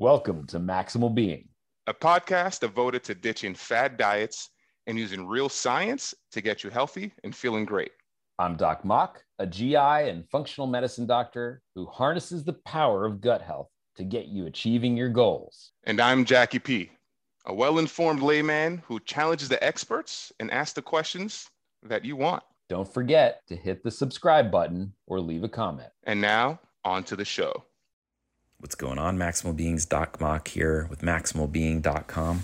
Welcome to Maximal Being, a podcast devoted to ditching fad diets and using real science to get you healthy and feeling great. I'm Doc Mok, a GI and functional medicine doctor who harnesses the power of gut health to get you achieving your goals. And I'm Jacky P, a well informed layman who challenges the experts and asks the questions that you want. Don't forget to hit the subscribe button or leave a comment. And now, on to the show. What's going on, Maximal Beings? Doc Mok here with MaximalBeing.com.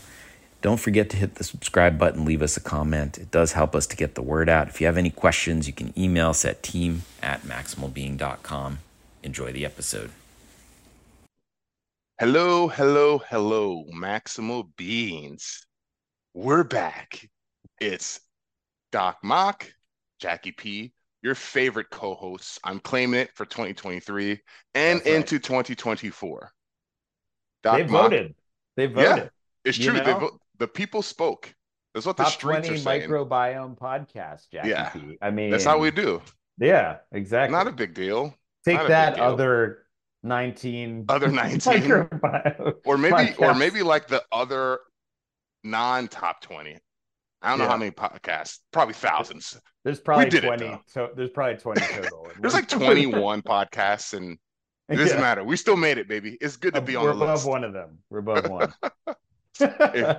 Don't forget to hit the subscribe button, leave us a comment. It does help us to get the word out. If you have any questions, you can email us at team at MaximalBeing.com. Enjoy the episode. Hello, hello, hello, Maximal Beings. We're back. It's Doc Mok, Jacky P, your favorite co-hosts. I'm claiming it for 2023 and right. into 2024. Doc they voted. They voted. Yeah, it's true. They vo- the people spoke. That's what Top the streets 20 are saying. microbiome podcast, Jacky yeah. P. I mean, that's how we do. Yeah, exactly. Not a big deal. Take that, other 19 other 19 or maybe podcasts. or maybe like the other non-top 20 I don't know how many podcasts. Probably thousands. There's probably twenty. So there's probably twenty total. there's like twenty one podcasts, and it doesn't yeah. matter. We still made it, baby. It's good to be on We're the list. above one of them. We're above one. if,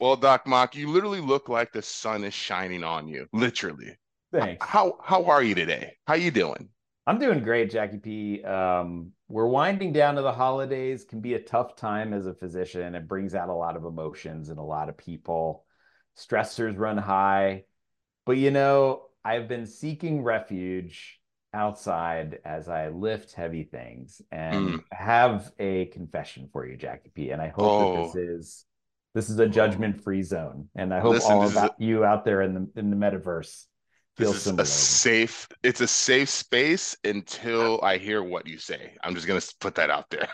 well, Doc Mok, you literally look like the sun is shining on you. Literally. Thanks. How how are you today? How you doing? I'm doing great, Jacky P. Um, we're winding down to the holidays. Can be a tough time as a physician. It brings out a lot of emotions and a lot of people stressors run high. But you know, I've been seeking refuge outside as I lift heavy things and mm. have a confession for you, Jacky P. And I hope oh. that this is this is a judgment free zone. And I hope Listen, all of you out there in the in the metaverse feel this is a safe it's a safe space until I hear what you say. I'm just gonna put that out there.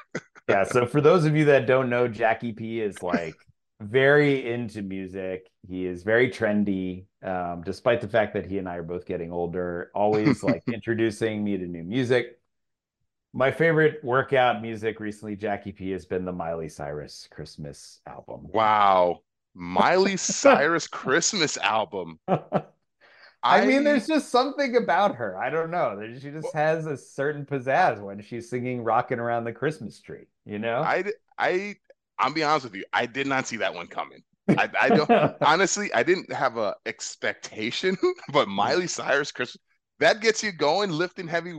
yeah. So for those of you that don't know, Jacky P is like very into music. He is very trendy, um, despite the fact that he and I are both getting older. Always like introducing me to new music. My favorite workout music recently, Jacky P, has been the Miley Cyrus Christmas album. Wow, Miley Cyrus Christmas album. I, mean, there's just something about her. I don't know. She just has a certain pizzazz when she's singing "Rocking Around the Christmas Tree." You know, I I I'll be honest with you, I did not see that one coming. I, I don't honestly, I didn't have a expectation, but Miley Cyrus, Chris, that gets you going, lifting heavy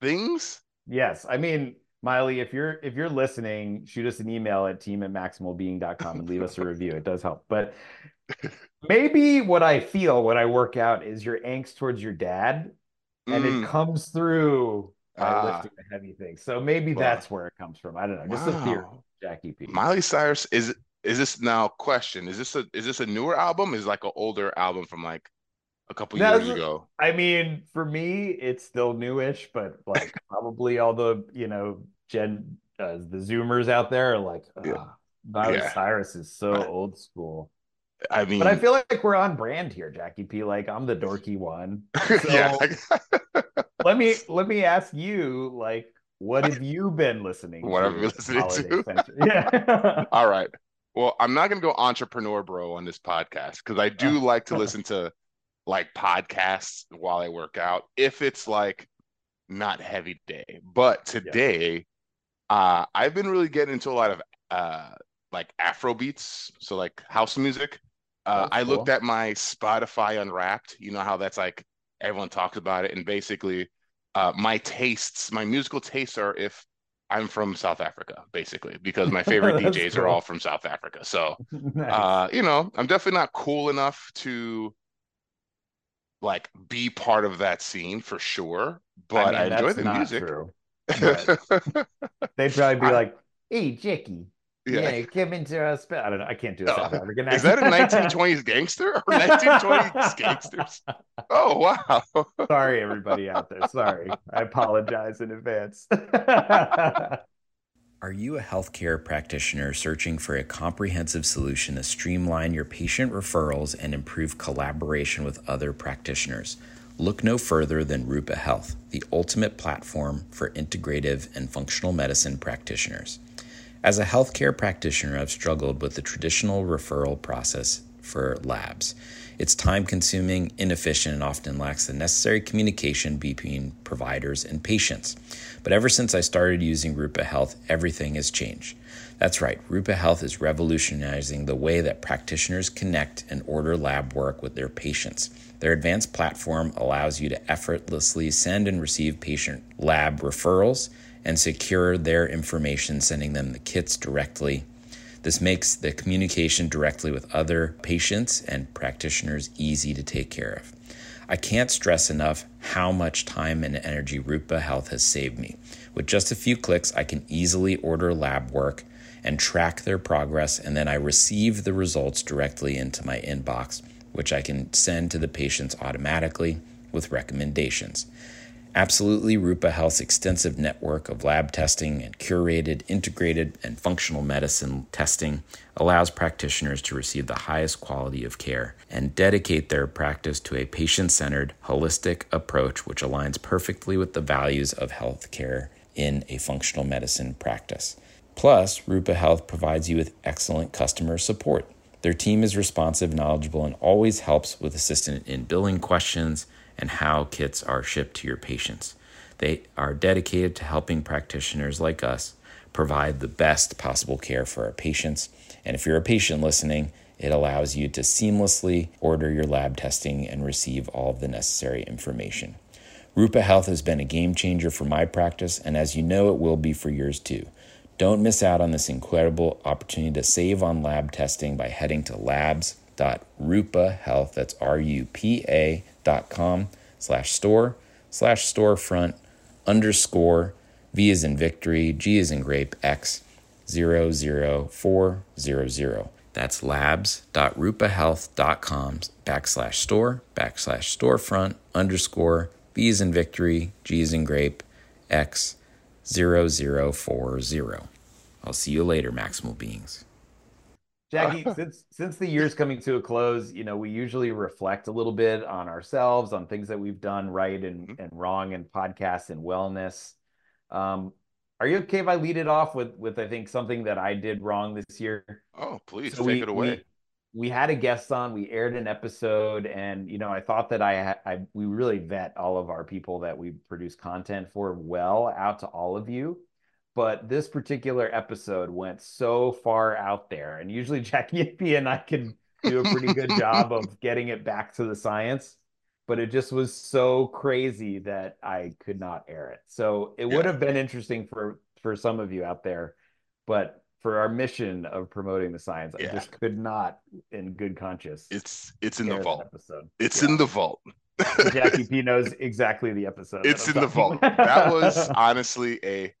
things. Yes, I mean, Miley, if you're if you're listening, shoot us an email at team at maximalbeing.com and leave us a review. It does help. But maybe what I feel when I work out is your angst towards your dad, and mm. it comes through by uh, lifting the heavy things. So maybe that's where it comes from. I don't know. Just wow. a theory. Jacky P. Miley Cyrus is is this now question? Is this a is this a newer album? Is like an older album from like a couple years ago? I mean, for me, it's still newish, but like probably all the you know Gen uh, the Zoomers out there are like, yeah. Miley yeah. Cyrus is so I, old school. I mean, but I feel like we're on brand here, Jacky P. Like I'm the dorky one. So yeah. let me let me ask you, like, what have you been listening what to? have you listening to? yeah. All right. Well, I'm not going to go entrepreneur bro on this podcast because I do like to listen to like podcasts while I work out if it's like not heavy day. But today, yeah. uh, I've been really getting into a lot of uh, like Afro beats, so like house music. Uh, I looked at my Spotify Unwrapped. You know how that's like everyone talks about it, and basically uh, my tastes, my musical tastes are if I'm from South Africa, basically, because my favorite DJs cool. are all from South Africa. So, nice. uh, you know, I'm definitely not cool enough to like be part of that scene for sure. But I, mean, I enjoy the music. They'd probably be I, like, "Hey, Jacky, yeah, yeah come into a spe- I don't know. I can't do a South African Is that a 1920s gangster or 1920s gangsters? Oh wow! Sorry, everybody out there. Sorry, I apologize in advance. Are you a healthcare practitioner searching for a comprehensive solution to streamline your patient referrals and improve collaboration with other practitioners? Look no further than Rupa Health, the ultimate platform for integrative and functional medicine practitioners. As a healthcare practitioner, I've struggled with the traditional referral process for labs. It's time consuming, inefficient, and often lacks the necessary communication between providers and patients. But ever since I started using Rupa Health, everything has changed. That's right, Rupa Health is revolutionizing the way that practitioners connect and order lab work with their patients. Their advanced platform allows you to effortlessly send and receive patient lab referrals and secure their information, sending them the kits directly this makes the communication directly with other patients and practitioners easy to take care of. I can't stress enough how much time and energy Rupa Health has saved me. With just a few clicks, I can easily order lab work and track their progress, and then I receive the results directly into my inbox, which I can send to the patients automatically with recommendations. Absolutely, Rupa Health's extensive network of lab testing and curated, integrated, and functional medicine testing allows practitioners to receive the highest quality of care and dedicate their practice to a patient centered, holistic approach which aligns perfectly with the values of healthcare in a functional medicine practice. Plus, Rupa Health provides you with excellent customer support. Their team is responsive, knowledgeable, and always helps with assistance in billing questions and how kits are shipped to your patients. They are dedicated to helping practitioners like us provide the best possible care for our patients. And if you're a patient listening, it allows you to seamlessly order your lab testing and receive all of the necessary information. Rupa Health has been a game changer for my practice, and as you know, it will be for yours too. Don't miss out on this incredible opportunity to save on lab testing by heading to labs.rupahealth, that's R-U-P-A dot com slash store slash storefront underscore V is in victory, G is in grape, X 00400. That's labs.rupahealth.com backslash store backslash storefront underscore V is in victory, G is in grape, X 0040. I'll see you later, Maximal Beings. Jacky, since since the year's coming to a close, you know, we usually reflect a little bit on ourselves, on things that we've done right and, mm-hmm. and wrong in podcasts and wellness. Um, are you okay if I lead it off with with I think something that I did wrong this year? Oh, please so take we, it away. We, we, had a guest on, we aired an episode, and you know, I thought that I, I we really vet all of our people that we produce content for well out to all of you but this particular episode went so far out there and usually jacky p and i can do a pretty good job of getting it back to the science but it just was so crazy that i could not air it so it yeah. would have been interesting for for some of you out there but for our mission of promoting the science yeah. i just could not in good conscience it's it's in the vault episode it's yeah. in the vault jacky p knows exactly the episode it's in the vault that was honestly a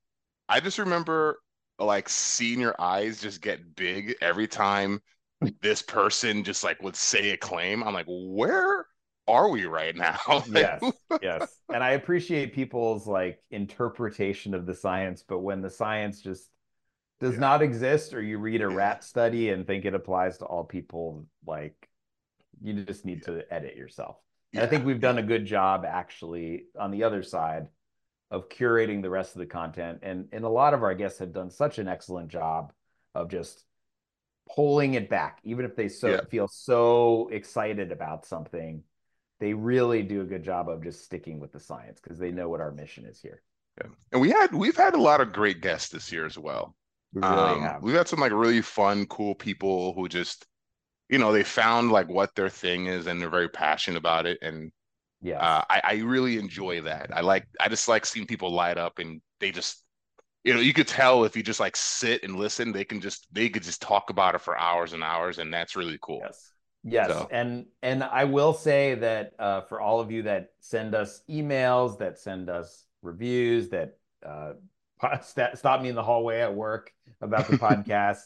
I just remember like seeing your eyes just get big every time this person just like would say a claim. I'm like, where are we right now? yes, yes. And I appreciate people's like interpretation of the science, but when the science just does yeah. not exist, or you read a yeah. rat study and think it applies to all people, like you just need yeah. to edit yourself. I think we've done a good job actually on the other side of curating the rest of the content. And and a lot of our guests have done such an excellent job of just pulling it back, even if they so yeah. feel so excited about something. They really do a good job of just sticking with the science because they know what our mission is here. Yeah. And we had we've had a lot of great guests this year as well. We really um, have. We've had some like really fun, cool people who just, you know, they found like what their thing is and they're very passionate about it. And yeah, uh, I, I really enjoy that. I like I just like seeing people light up and they just you know you could tell if you just like sit and listen they can just they could just talk about it for hours and hours and that's really cool yes yes so. and and i will say that uh, for all of you that send us emails that send us reviews that uh, st- stop me in the hallway at work about the podcast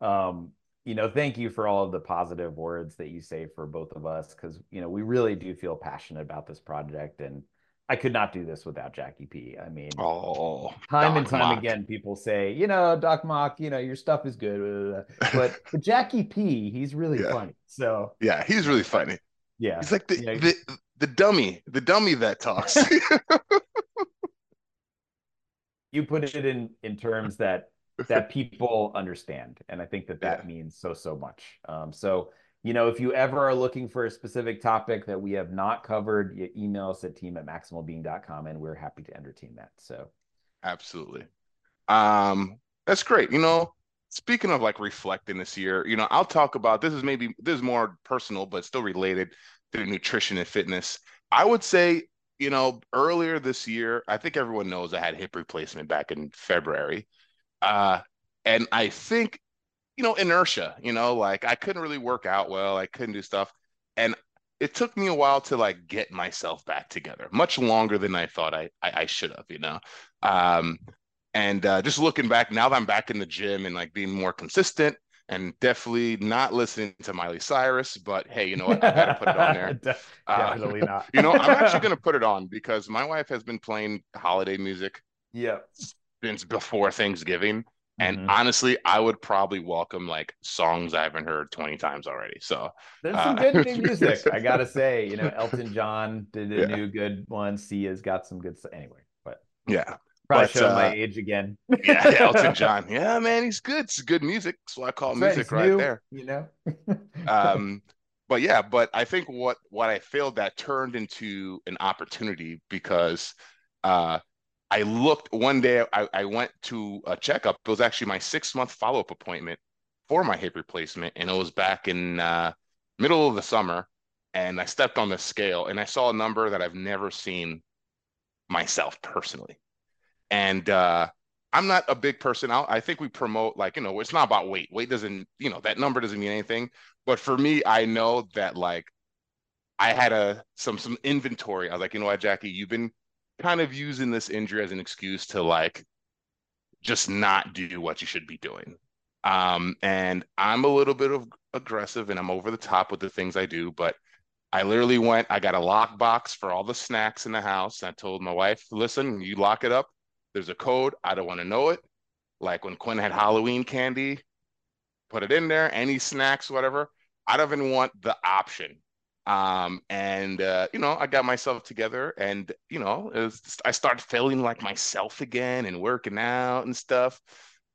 um, you know, thank you for all of the positive words that you say for both of us because you know we really do feel passionate about this project, and I could not do this without Jacky P. I mean, oh, time Doc and time Mock. again, people say, you know, Doc Mok, you know, your stuff is good, but Jacky P, he's really yeah. funny. So yeah, he's really funny. Yeah, he's like the yeah. the, the dummy, the dummy that talks. you put it in in terms that that people understand. And I think that that yeah. means so, so much. Um, so, you know, if you ever are looking for a specific topic that we have not covered, you email us at team at maximalbeing.com and we're happy to entertain that. So, absolutely. Um, that's great. You know, speaking of like reflecting this year, you know, I'll talk about this is maybe this is more personal, but still related to nutrition and fitness. I would say, you know, earlier this year, I think everyone knows I had hip replacement back in February. Uh, and I think, you know, inertia, you know, like I couldn't really work out well, I couldn't do stuff. And it took me a while to like get myself back together, much longer than I thought I I, I should have, you know. Um, and uh, just looking back now that I'm back in the gym and like being more consistent and definitely not listening to Miley Cyrus, but hey, you know what? I gotta put it on there. definitely uh, not. you know, I'm actually gonna put it on because my wife has been playing holiday music. Yeah. Since before Thanksgiving. And mm-hmm. honestly, I would probably welcome like songs I haven't heard 20 times already. So there's some uh, good new music. I gotta say, you know, Elton John did a yeah. new good one. Sia's got some good stuff. Anyway, but yeah. Probably but, showing uh, my age again. yeah, yeah, Elton John. Yeah, man, he's good. It's good music. So I call That's music right, right new, there. You know. um, but yeah, but I think what what I failed that turned into an opportunity because uh, I looked one day. I, I went to a checkup. It was actually my six month follow up appointment for my hip replacement, and it was back in uh, middle of the summer. And I stepped on the scale, and I saw a number that I've never seen myself personally. And uh, I'm not a big person. I, I think we promote like you know it's not about weight. Weight doesn't you know that number doesn't mean anything. But for me, I know that like I had a some some inventory. I was like, you know what, Jacky, you've been kind of using this injury as an excuse to like just not do what you should be doing. Um, and I'm a little bit of aggressive and I'm over the top with the things I do, but I literally went, I got a lock box for all the snacks in the house. and I told my wife, listen, you lock it up. There's a code. I don't want to know it. Like when Quinn had Halloween candy, put it in there, any snacks, whatever. I don't even want the option. Um, and uh, you know, I got myself together, and you know, just, I started feeling like myself again and working out and stuff.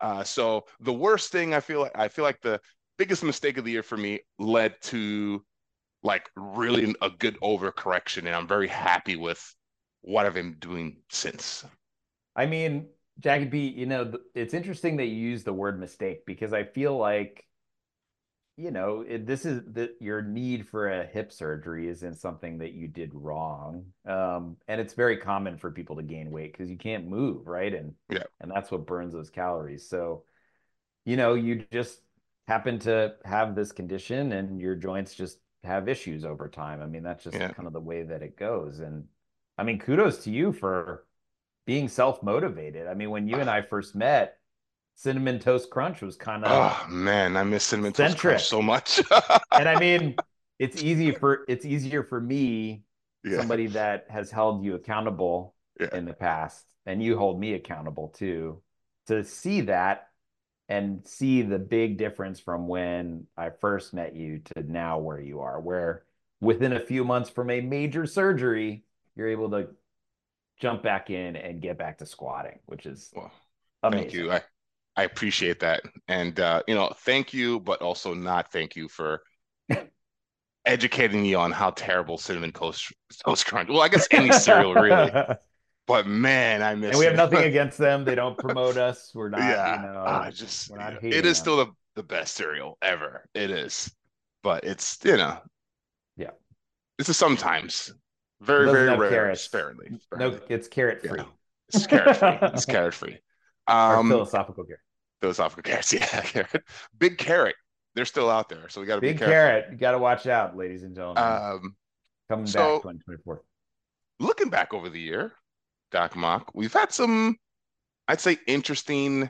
Uh, so the worst thing I feel like I feel like the biggest mistake of the year for me led to like really a good overcorrection, and I'm very happy with what I've been doing since. I mean, Jacky B, you know, it's interesting that you use the word mistake because I feel like, you know, it, this is that your need for a hip surgery isn't something that you did wrong. Um, and it's very common for people to gain weight because you can't move, right? And yeah, and that's what burns those calories. So, you know, you just happen to have this condition and your joints just have issues over time. I mean, that's just yeah. kind of the way that it goes. And I mean, kudos to you for being self motivated. I mean, when you and I first met, cinnamon toast crunch was kind of oh man, I miss cinnamon centric. toast crunch so much. and I mean, it's easy for it's easier for me, yeah. somebody that has held you accountable yeah. in the past, and you hold me accountable too, to see that and see the big difference from when I first met you to now where you are, where within a few months from a major surgery, you're able to jump back in and get back to squatting, which is well, amazing. Thank you. I, I appreciate that. And, uh, you know, thank you, but also not thank you for educating me on how terrible cinnamon toast, toast crunch. Well, I guess any cereal really. But man, I miss. And we have nothing against them. They don't promote us. We're not. Yeah, you know, I just. We're not it is them. still the, the best cereal ever. It is, but it's you know. Yeah. This is sometimes very, very rare. Carrots. Sparingly, sparingly. No, it's carrot free. Yeah. It's carrot free. it's carrot free. Um, philosophical carrot. Philosophical carrots. Yeah. Big carrot. They're still out there, so we got to be big carrot. You got to watch out, ladies and gentlemen. Um, Coming so, back 2024. Looking back over the year, Doc Mok, we've had some, I'd say, interesting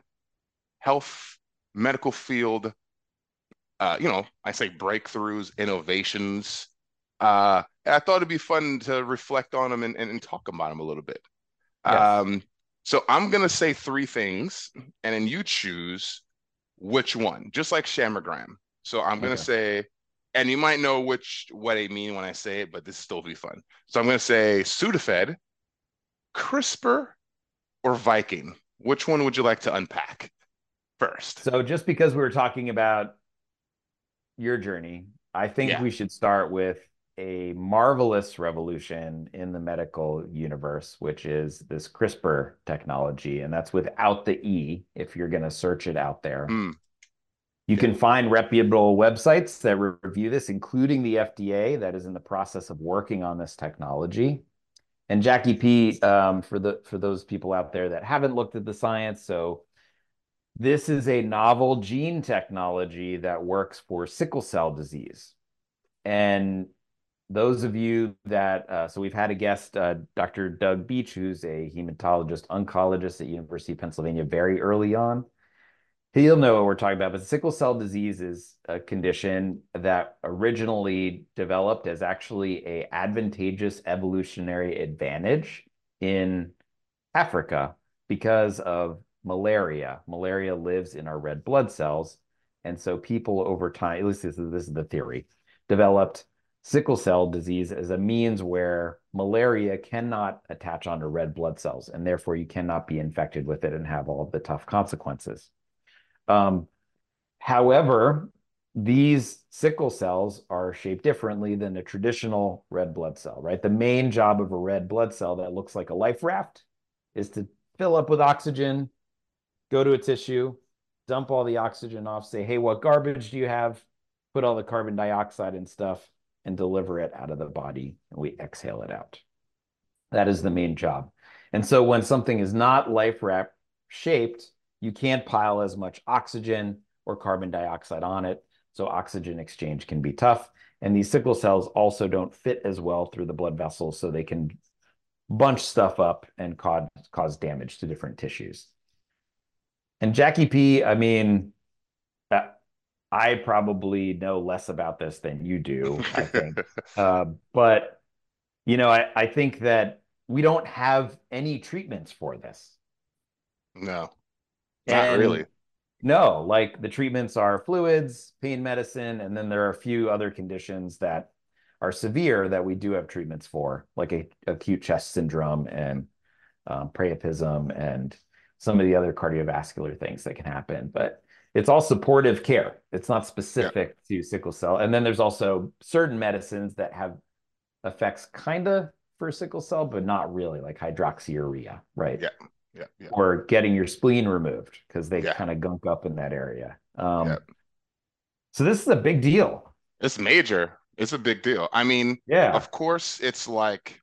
health medical field. Uh, you know, I say breakthroughs, innovations uh, I thought it'd be fun to reflect on them and, and, and talk about them a little bit. Yes. Um, so I'm gonna say three things, and then you choose which one, just like Shamagram. So I'm gonna okay. say, and you might know which what I mean when I say it, but this still be fun. So I'm gonna say Sudafed, CRISPR, or Viking. Which one would you like to unpack? first. So just because we were talking about your journey, I think yeah. we should start with a marvelous revolution in the medical universe, which is this CRISPR technology. And that's without the E if you're going to search it out there. Mm. You can find reputable websites that review this, including the FDA, that is in the process of working on this technology. And Jacky P, um, for the for those people out there that haven't looked at the science, so this is a novel gene technology that works for sickle cell disease. And those of you that uh, so we've had a guest, uh, Dr. Doug Beach, who's a hematologist oncologist at University of Pennsylvania, very early on. He'll know what we're talking about. But sickle cell disease is a condition that originally developed as actually a advantageous evolutionary advantage in Africa because of malaria. Malaria lives in our red blood cells, and so people over time, at least this is, this is the theory, developed sickle cell disease as a means where malaria cannot attach onto red blood cells, and therefore you cannot be infected with it and have all of the tough consequences. Um, however, these sickle cells are shaped differently than a traditional red blood cell, right? The main job of a red blood cell that looks like a life raft is to fill up with oxygen, go to a tissue, dump all the oxygen off, say, hey, what garbage do you have? Put all the carbon dioxide and stuff and deliver it out of the body, and we exhale it out. That is the main job. And so when something is not life wrap shaped, you can't pile as much oxygen or carbon dioxide on it. So oxygen exchange can be tough. And these sickle cells also don't fit as well through the blood vessels, so they can bunch stuff up and cause, cause damage to different tissues. And Jacky P, I mean, I probably know less about this than you do, I think. uh, but, you know, I, I think that we don't have any treatments for this. No, not and really. No, like the treatments are fluids, pain medicine, and then there are a few other conditions that are severe that we do have treatments for, like a, acute chest syndrome and um, priapism and some of the other cardiovascular things that can happen. But it's all supportive care. It's not specific yeah. to sickle cell. And then there's also certain medicines that have effects kind of for sickle cell, but not really, like hydroxyurea, right? Yeah. Yeah. yeah. Or getting your spleen removed because they yeah. kind of gunk up in that area. Um, yeah. So this is a big deal. It's major. It's a big deal. I mean, yeah. Of course, it's like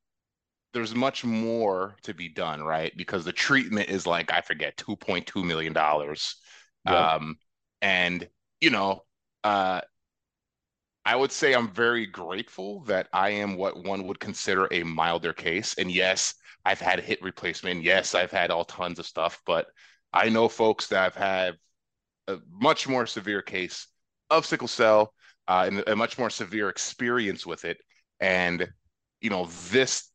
there's much more to be done, right? Because the treatment is like I forget, two point two million dollars um, and you know, uh, I would say I'm very grateful that I am what one would consider a milder case. And yes, I've had hip replacement. Yes, I've had all tons of stuff, but I know folks that have had a much more severe case of sickle cell uh, and a much more severe experience with it. And you know, this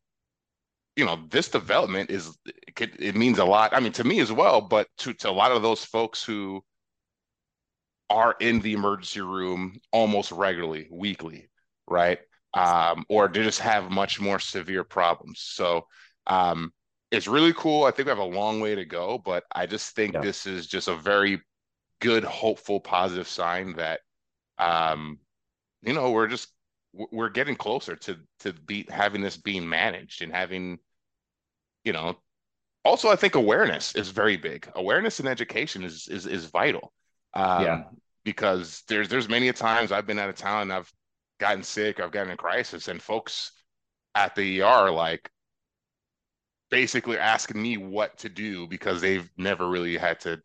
you know this development is it, it, means a lot i mean to me as well but to, to a lot of those folks who are in the emergency room almost regularly weekly right? Um, or they just have much more severe problems. So um, it's really cool. I think we have a long way to go but i just think yeah. this is just a very good hopeful positive sign that um, you know we're just we're getting closer to to be having this being managed and having you know also i think awareness is very big. Awareness and education is is, is vital um, yeah because there's there's many a times i've been out of town i've gotten sick i've gotten in crisis and folks at the er like basically asking me what to do because they've never really had to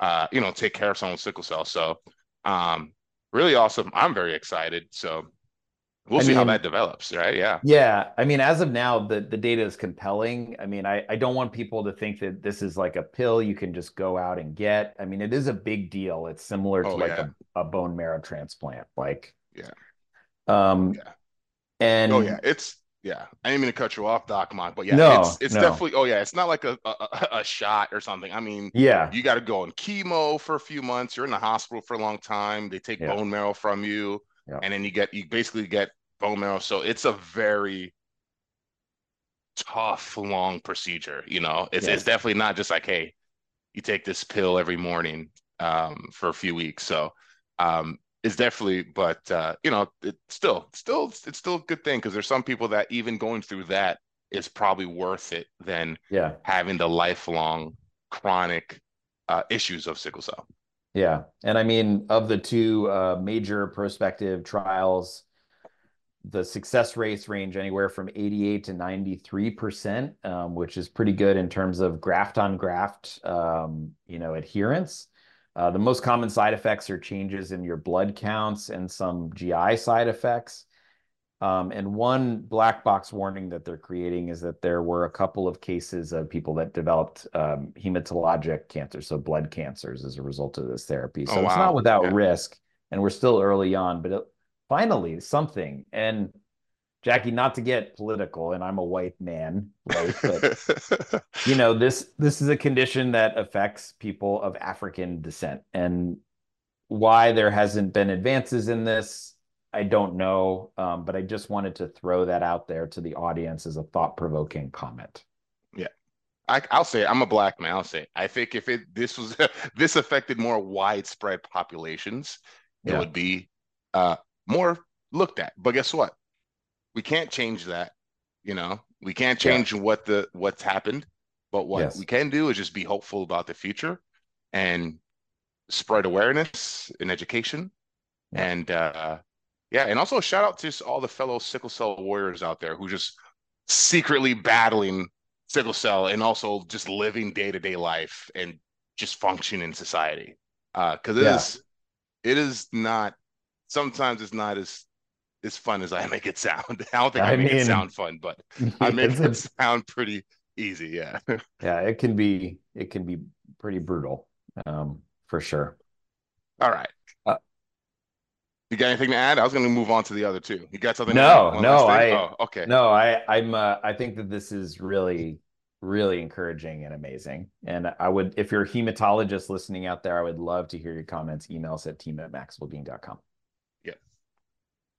uh, you know take care of someone with sickle cell. So um really awesome. I'm very excited. So We'll I see mean, how that develops, right? Yeah. Yeah. I mean, as of now, the, the data is compelling. I mean, I, I don't want people to think that this is like a pill you can just go out and get. I mean, it is a big deal. It's similar to oh, like yeah. a, a bone marrow transplant. Like, yeah. Um, yeah. And oh, yeah. It's, yeah. I didn't mean to cut you off, Doc Mok, but yeah, no, it's, it's no. definitely, oh, yeah. It's not like a, a, a shot or something. I mean, yeah. You got to go on chemo for a few months. You're in the hospital for a long time. They take yeah. bone marrow from you. Yeah. And then you get you basically get bone marrow. So it's a very tough, long procedure. You know, it's it's definitely not just like, hey, you take this pill every morning. um, for a few weeks. So um, it's definitely, but uh, you know, it's still, still, it's still a good thing because there's some people that even going through that is probably worth it than yeah having the lifelong chronic uh, issues of sickle cell. Yeah. And I mean, of the two uh, major prospective trials, the success rates range anywhere from 88 to 93%, um, which is pretty good in terms of graft on graft, um, you know, adherence. Uh, the most common side effects are changes in your blood counts and some GI side effects. Um, and one black box warning that they're creating is that there were a couple of cases of people that developed um, hematologic cancer, so blood cancers as a result of this therapy. So oh, wow. it's not without yeah. risk, and we're still early on, but it, finally something. And Jacky, not to get political, and I'm a white man, right? But you know, this this is a condition that affects people of African descent, and why there hasn't been advances in this I don't know, um, but I just wanted to throw that out there to the audience as a thought provoking comment. Yeah, I, will say it. I'm a black man. I'll say it. I think if it this was this affected more widespread populations, it yeah. would be uh, more looked at. But guess what? We can't change that. You know, we can't change yeah. what the what's happened. But what yes. we can do is just be hopeful about the future and spread awareness in education yeah. and uh, yeah, and also shout out to all the fellow sickle cell warriors out there who just secretly battling sickle cell and also just living day to day life and just function in society. Because uh, it yeah. is, it is not. Sometimes it's not as as fun as I make it sound. I don't think I, I make mean, it sound fun, but I make it sound pretty easy. Yeah. yeah, it can be. It can be pretty brutal, um, for sure. All right. You got anything to add? I was going to move on to the other two. You got something? No, no, I. Oh, okay. No, I, I'm. Uh, I think that this is really, really encouraging and amazing. And I would, if you're a hematologist listening out there, I would love to hear your comments. Emails at team at maximalbeing.com.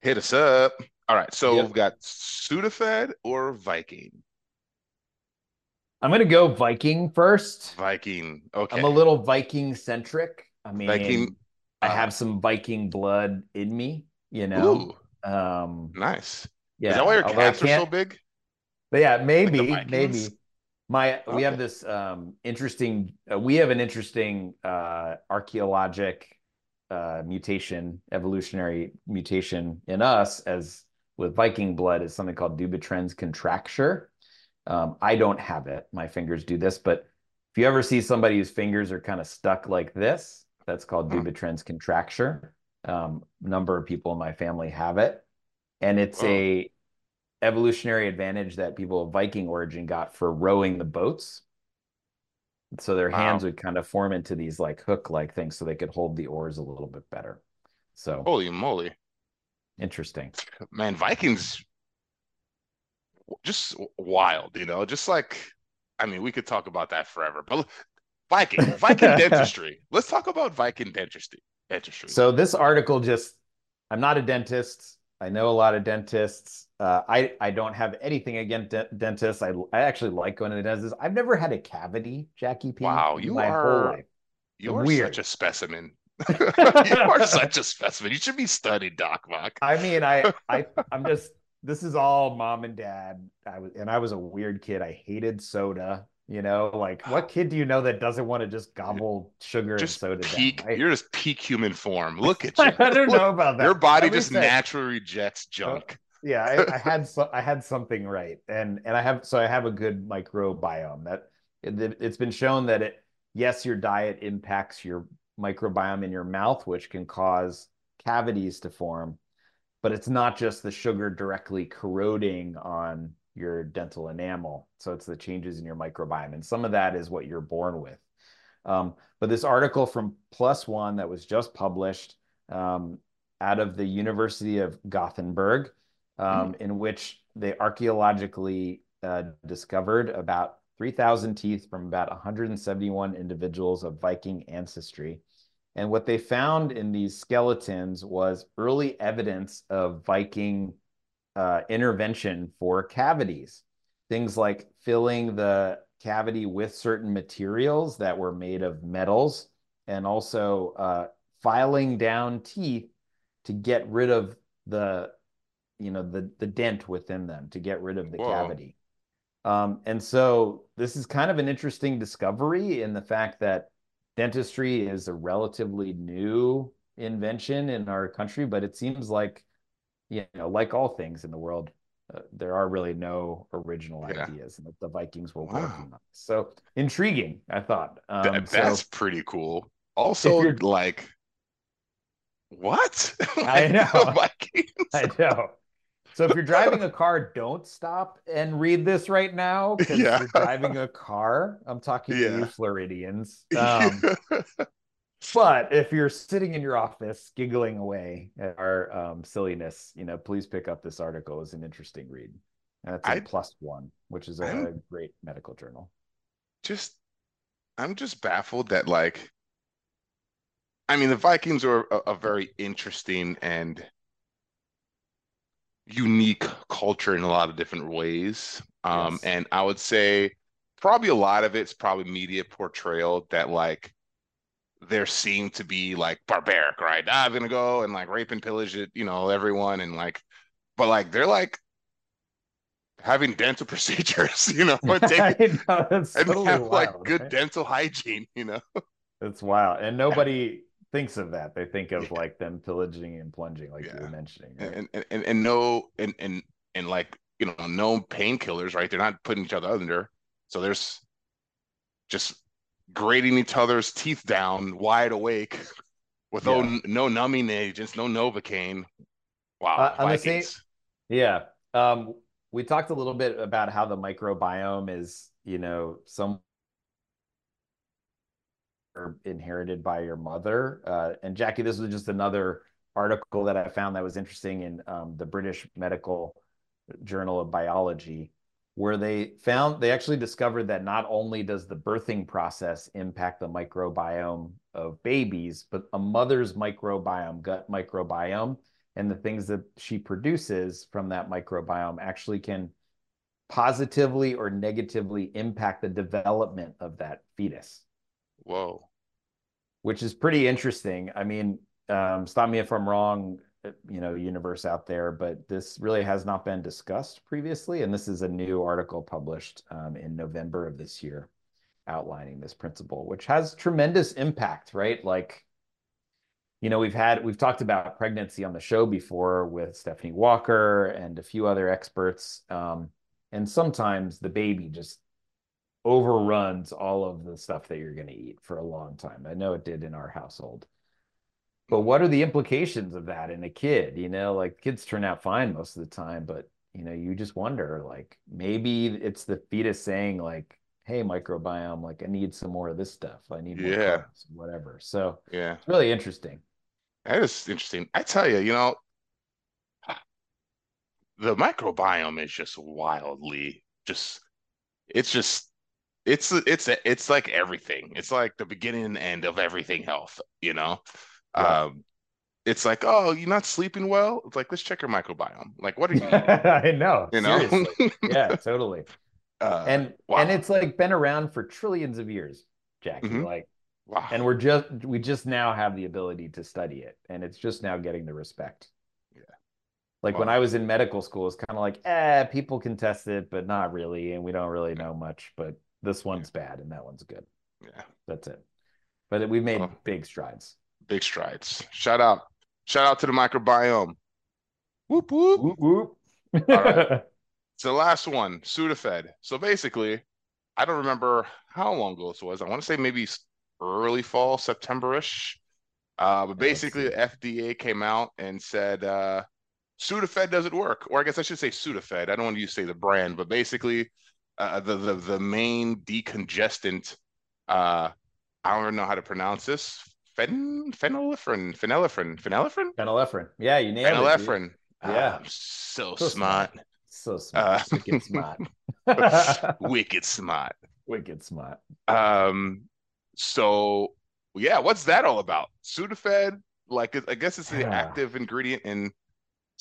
Hit us up. All right. So yep. we've got Sudafed or Viking. I'm going to go Viking first. Viking. Okay. I'm a little Viking centric. I mean, Viking I uh-huh. have some Viking blood in me, you know. Ooh, um, nice. Yeah. Is that why your calves are so big? But yeah, maybe, like maybe. My okay. we have this um, interesting. Uh, we have an interesting uh, archaeologic uh, mutation, evolutionary mutation in us as with Viking blood is something called Dupuytren's contracture. Um, I don't have it. My fingers do this, but if you ever see somebody whose fingers are kind of stuck like this, that's called mm. Dupuytren's contracture. Um, number of people in my family have it, and it's oh. a evolutionary advantage that people of Viking origin got for rowing the boats. So their wow. hands would kind of form into these like hook-like things, so they could hold the oars a little bit better. So holy moly, interesting, man! Vikings just wild, you know, just like I mean, we could talk about that forever. But Viking, Viking dentistry. Let's talk about Viking dentistry. Dentistry. So this article just, I'm not a dentist. I know a lot of dentists. Uh, I I don't have anything against de- dentists. I I actually like going to the dentist. I've never had a cavity, Jacky P. Wow, you are you are weird. such a specimen. you are such a specimen. You should be studied, Doc Mok. I mean, I I I'm just this is all mom and dad. I was and I was a weird kid. I hated soda. You know, like what kid do you know that doesn't want to just gobble sugar just and soda peak? You're just peak human form. Look at you. I don't know about that. Your body just naturally rejects junk. Yeah, I, I had so, I had something right, and and I have so I have a good microbiome. That it, it's been shown that it yes, your diet impacts your microbiome in your mouth, which can cause cavities to form, but it's not just the sugar directly corroding on your dental enamel. So it's the changes in your microbiome. And some of that is what you're born with. Um, but this article from ONE that was just published um, out of the University of Gothenburg, um, mm-hmm. in which they archaeologically uh, discovered about 3,000 teeth from about 171 individuals of Viking ancestry. And what they found in these skeletons was early evidence of Viking uh, intervention for cavities. Things like filling the cavity with certain materials that were made of metals and also uh, filing down teeth to get rid of the you know the the dent within them to get rid of the Whoa. cavity um, and so this is kind of an interesting discovery in the fact that dentistry is a relatively new invention in our country but it seems like you know like all things in the world uh, there are really no original yeah. ideas and the vikings were wow. working on so intriguing i thought um, that, that's so, pretty cool also like what? I know. Vikings. I know. So if you're driving a car, don't stop and read this right now because yeah. you're driving a car. I'm talking yeah. to you Floridians. Um, but if you're sitting in your office giggling away at our um, silliness, you know, please pick up this article. It's an interesting read. And it's a I, PLOS ONE, which is a, a great medical journal. Just, I'm just baffled that like I mean, the Vikings are a, a very interesting and unique culture in a lot of different ways. Um, yes. And I would say probably a lot of it's probably media portrayal that like they're seen to be like barbaric, right? Ah, I'm gonna go and like rape and pillage it, you know, everyone and like, but like they're like having dental procedures, you know, and, take, know, and totally have wild, like good right? dental hygiene, you know. It's wild, and nobody thinks of that. They think of yeah. like them pillaging and plunging, like yeah. you were mentioning, right? and, and, and and no and and and like you know no painkillers, right? They're not putting each other under, so there's just grating each other's teeth down, wide awake, with yeah. no no numbing agents, no novocaine. Wow, uh, same, yeah. Um, we talked a little bit about how the microbiome is, you know, some inherited by your mother. Uh, and Jacky, this was just another article that I found that was interesting in um, the British Medical Journal of Biology, where they found they actually discovered that not only does the birthing process impact the microbiome of babies, but a mother's microbiome, gut microbiome, and the things that she produces from that microbiome actually can positively or negatively impact the development of that fetus. Whoa. Which is pretty interesting. I mean, um, stop me if I'm wrong, you know, universe out there, but this really has not been discussed previously. And this is a new article published um, in November of this year outlining this principle, which has tremendous impact, right? Like, you know, we've had, we've talked about pregnancy on the show before with Stephanie Walker and a few other experts. Um, and sometimes the baby just overruns all of the stuff that you're going to eat for a long time. I know it did in our household. But what are the implications of that in a kid? You know, like kids turn out fine most of the time, but you know, you just wonder like maybe it's the fetus saying like, "Hey, microbiome, like I need some more of this stuff. I need more yeah, whatever." So yeah, it's really interesting. That is interesting. I tell you, you know, the microbiome is just wildly just it's just it's it's it's like everything. It's like the beginning and end of everything health. You know, yeah. um, it's like oh, you're not sleeping well. It's like let's check your microbiome. Like what are you? I know. You know? yeah, totally. Uh, and wow. and it's like been around for trillions of years, Jacky. Mm-hmm. Like, wow. And we're just we just now have the ability to study it, and it's just now getting the respect. Yeah. Like wow. when I was in medical school, it's kind of like, eh, people can test it, but not really, and we don't really know much. But this one's bad and that one's good. Yeah. That's it. But we've made well, big strides. Big strides. Shout out. Shout out to the microbiome. Whoop whoop. Whoop whoop. All right. So the last one, Sudafed. So basically, I don't remember how long ago this was. I want to say maybe early fall, September-ish. Uh, but basically, the FDA came out and said uh, Sudafed doesn't work, or I guess I should say Sudafed. I don't want to use say the brand, but basically, uh, the, the the main decongestant. Uh, I don't know how to pronounce this. Phen, phenylephrine, phenylephrine, phenylephrine, phenylephrine. Yeah, you nailed phenylephrine. it. Phenylephrine. Yeah, oh, so, so smart. smart. So smart. Uh, wicked smart. wicked smart. Wicked smart. Um. So yeah, what's that all about? Sudafed. Like I guess it's the yeah. active ingredient in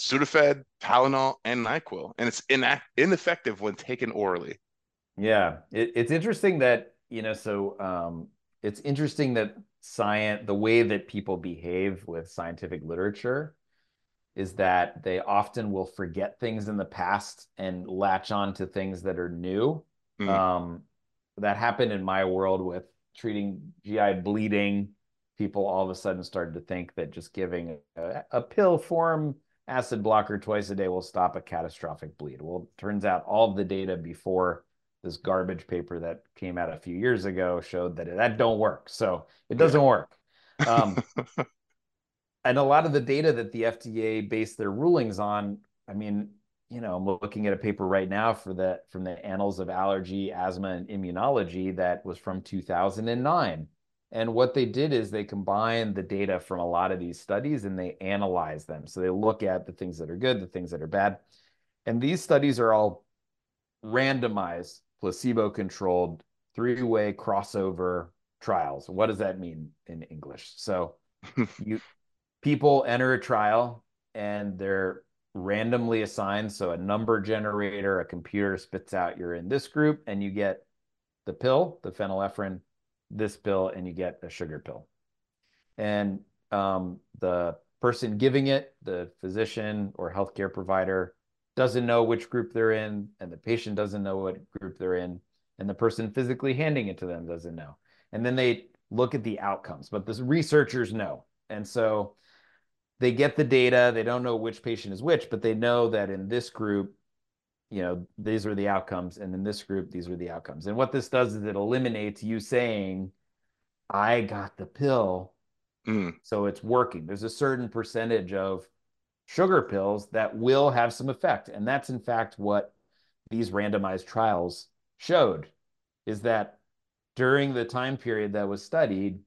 Sudafed, Tylenol, and NyQuil, and it's inact- ineffective when taken orally. Yeah, it, it's interesting that you know. So um, it's interesting that science, the way that people behave with scientific literature, is that they often will forget things in the past and latch on to things that are new. Mm. Um, that happened in my world with treating GI bleeding. People all of a sudden started to think that just giving a, a pill form acid blocker twice a day will stop a catastrophic bleed. Well, turns out all of the data before this garbage paper that came out a few years ago showed that it, that don't work. So it doesn't work. Um, and a lot of the data that the FDA based their rulings on, I mean, you know, I'm looking at a paper right now for the from the Annals of Allergy, Asthma, and Immunology that was from 2009. And what they did is they combined the data from a lot of these studies and they analyze them. So they look at the things that are good, the things that are bad. And these studies are all randomized, placebo-controlled, three-way crossover trials. What does that mean in English? So you people enter a trial and they're randomly assigned. So a number generator, a computer spits out you're in this group, and you get the pill, the phenylephrine, this pill, and you get a sugar pill. And um, the person giving it, the physician or healthcare provider, doesn't know which group they're in, and the patient doesn't know what group they're in, and the person physically handing it to them doesn't know. And then they look at the outcomes, but the researchers know. And so they get the data. They don't know which patient is which, but they know that in this group, you know, these are the outcomes, and in this group, these are the outcomes. And what this does is it eliminates you saying, "I got the pill," mm. so it's working. There's a certain percentage of sugar pills that will have some effect, and that's in fact what these randomized trials showed, is that during the time period that was studied,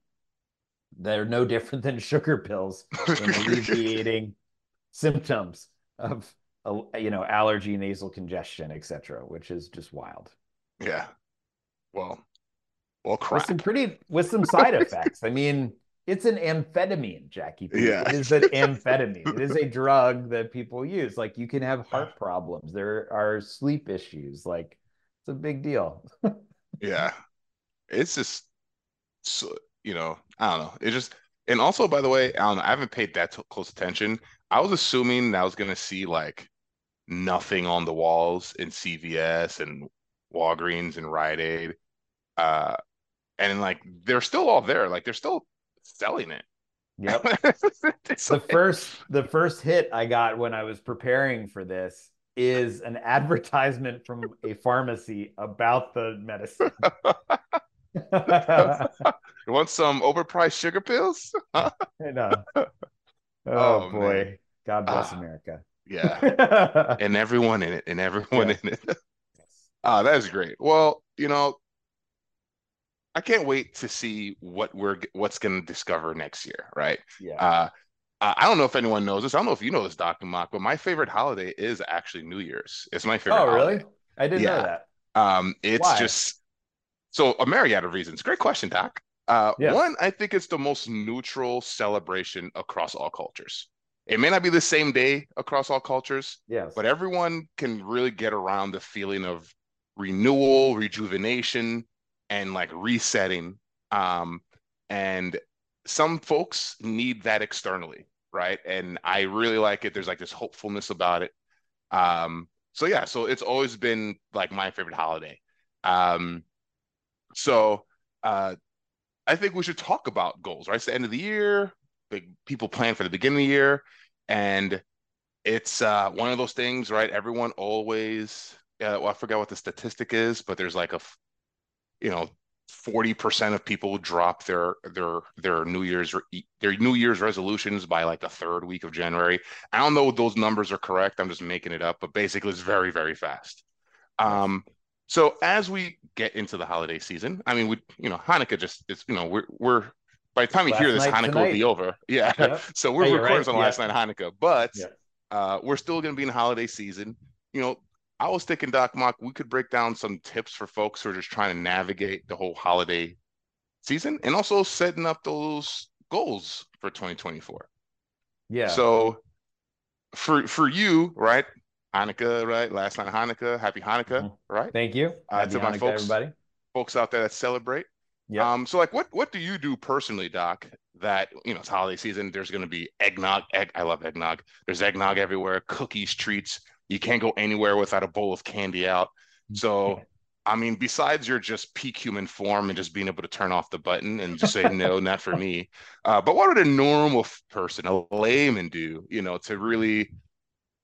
they're no different than sugar pills in alleviating symptoms of you know allergy nasal congestion etc which is just wild. Yeah. Well well crap. with some pretty with some side effects. I mean it's an amphetamine jacky yeah. It is an amphetamine. It is a drug that people use. Like you can have heart problems. There are sleep issues. Like it's a big deal. Yeah. It's just so you know, I don't know. It just and also by the way, I don't know, I haven't paid that t- close attention. I was assuming that I was gonna see like nothing on the walls in CVS and Walgreens and Rite Aid. Uh and like they're still all there. Like they're still selling it. Yep. the first the first hit I got when I was preparing for this is an advertisement from a pharmacy about the medicine. You want some overpriced sugar pills? I know. Oh, oh boy. Man. God bless uh, America. Yeah. and everyone in it, and everyone yeah. in it. Ah, uh, that's great. Well, you know, I can't wait to see what we're what's going to discover next year, right? Yeah. Uh, I don't know if anyone knows this. I don't know if you know this, Dr. Mok, but my favorite holiday is actually New Year's. It's my favorite. Oh, really? Holiday. I didn't yeah. know that. Um, it's Why? just so a myriad of reasons. Great question, Doc. Uh, yes. One, I think it's the most neutral celebration across all cultures. It may not be the same day across all cultures, yes. but everyone can really get around the feeling of renewal, rejuvenation, and like resetting. Um, and some folks need that externally, right? And I really like it. There's like this hopefulness about it. Um, so yeah, so it's always been like my favorite holiday. Um, so uh, I think we should talk about goals, right? It's the end of the year. People plan for the beginning of the year. And it's uh, one of those things, right? Everyone always, uh, well, I forget what the statistic is, but there's like a, you know, 40% of people drop their their their new year's their new year's resolutions by like the third week of january i don't know if those numbers are correct i'm just making it up but basically it's very very fast um so as we get into the holiday season, I mean, we you know Hanukkah just it's you know we're we're by the time you hear this Hanukkah tonight. will be over. Yeah. Yep. so we're hey, recording right. on yeah. last night Hanukkah, but yeah. uh, we're still going to be in holiday season. You know, I was thinking, Doc Mok, we could break down some tips for folks who are just trying to navigate the whole holiday season and also setting up those goals for 2024. Yeah. So for for you, right? Hanukkah, right? Last night Hanukkah. Happy Hanukkah, mm-hmm. right? Thank you. Uh, to Hanukkah, my folks, everybody. folks out there that celebrate. Yeah. Um, so like what what do you do personally, Doc? That you know it's holiday season. There's gonna be eggnog. Egg I love eggnog. There's eggnog everywhere, cookies, treats. You can't go anywhere without a bowl of candy out. So I mean, besides your just peak human form and just being able to turn off the button and just say no, not for me. Uh, but what would a normal person, a layman, do? You know, to really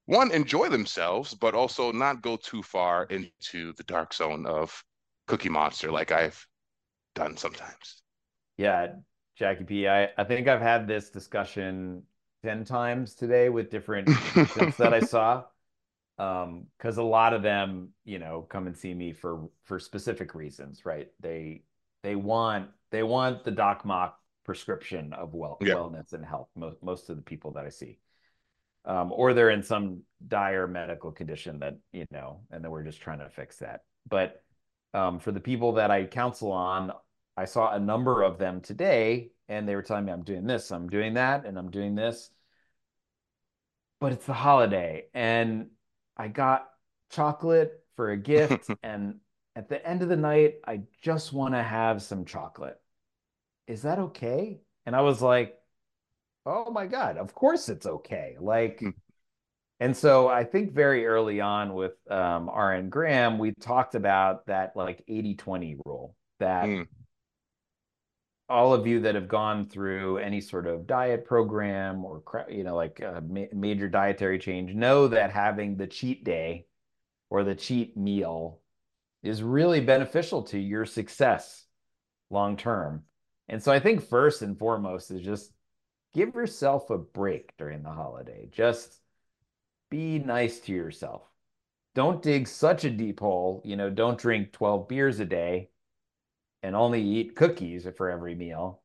one enjoy themselves, but also not go too far into the dark zone of Cookie Monster, like I've done sometimes. Yeah, Jacky P. I I think I've had this discussion ten times today with different that I saw um because a lot of them you know come and see me for for specific reasons right they they want they want the doc mok prescription of well yeah. wellness and health most most of the people that i see um or they're in some dire medical condition that you know and then we're just trying to fix that but um for the people that i counsel on i saw a number of them today and they were telling me i'm doing this i'm doing that and i'm doing this but it's the holiday and I got chocolate for a gift, and at the end of the night, I just want to have some chocolate. Is that okay? And I was like, oh my God, of course it's okay. Like, hmm. And so I think very early on with um, RN Graham, we talked about that like 80 20 rule that mm. all of you that have gone through any sort of diet program or you know like a ma- major dietary change know that having the cheat day or the cheat meal is really beneficial to your success long term. And so i think first and foremost is just give yourself a break during the holiday. Just be nice to yourself don't dig such a deep hole you know don't drink 12 beers a day and only eat cookies for every meal.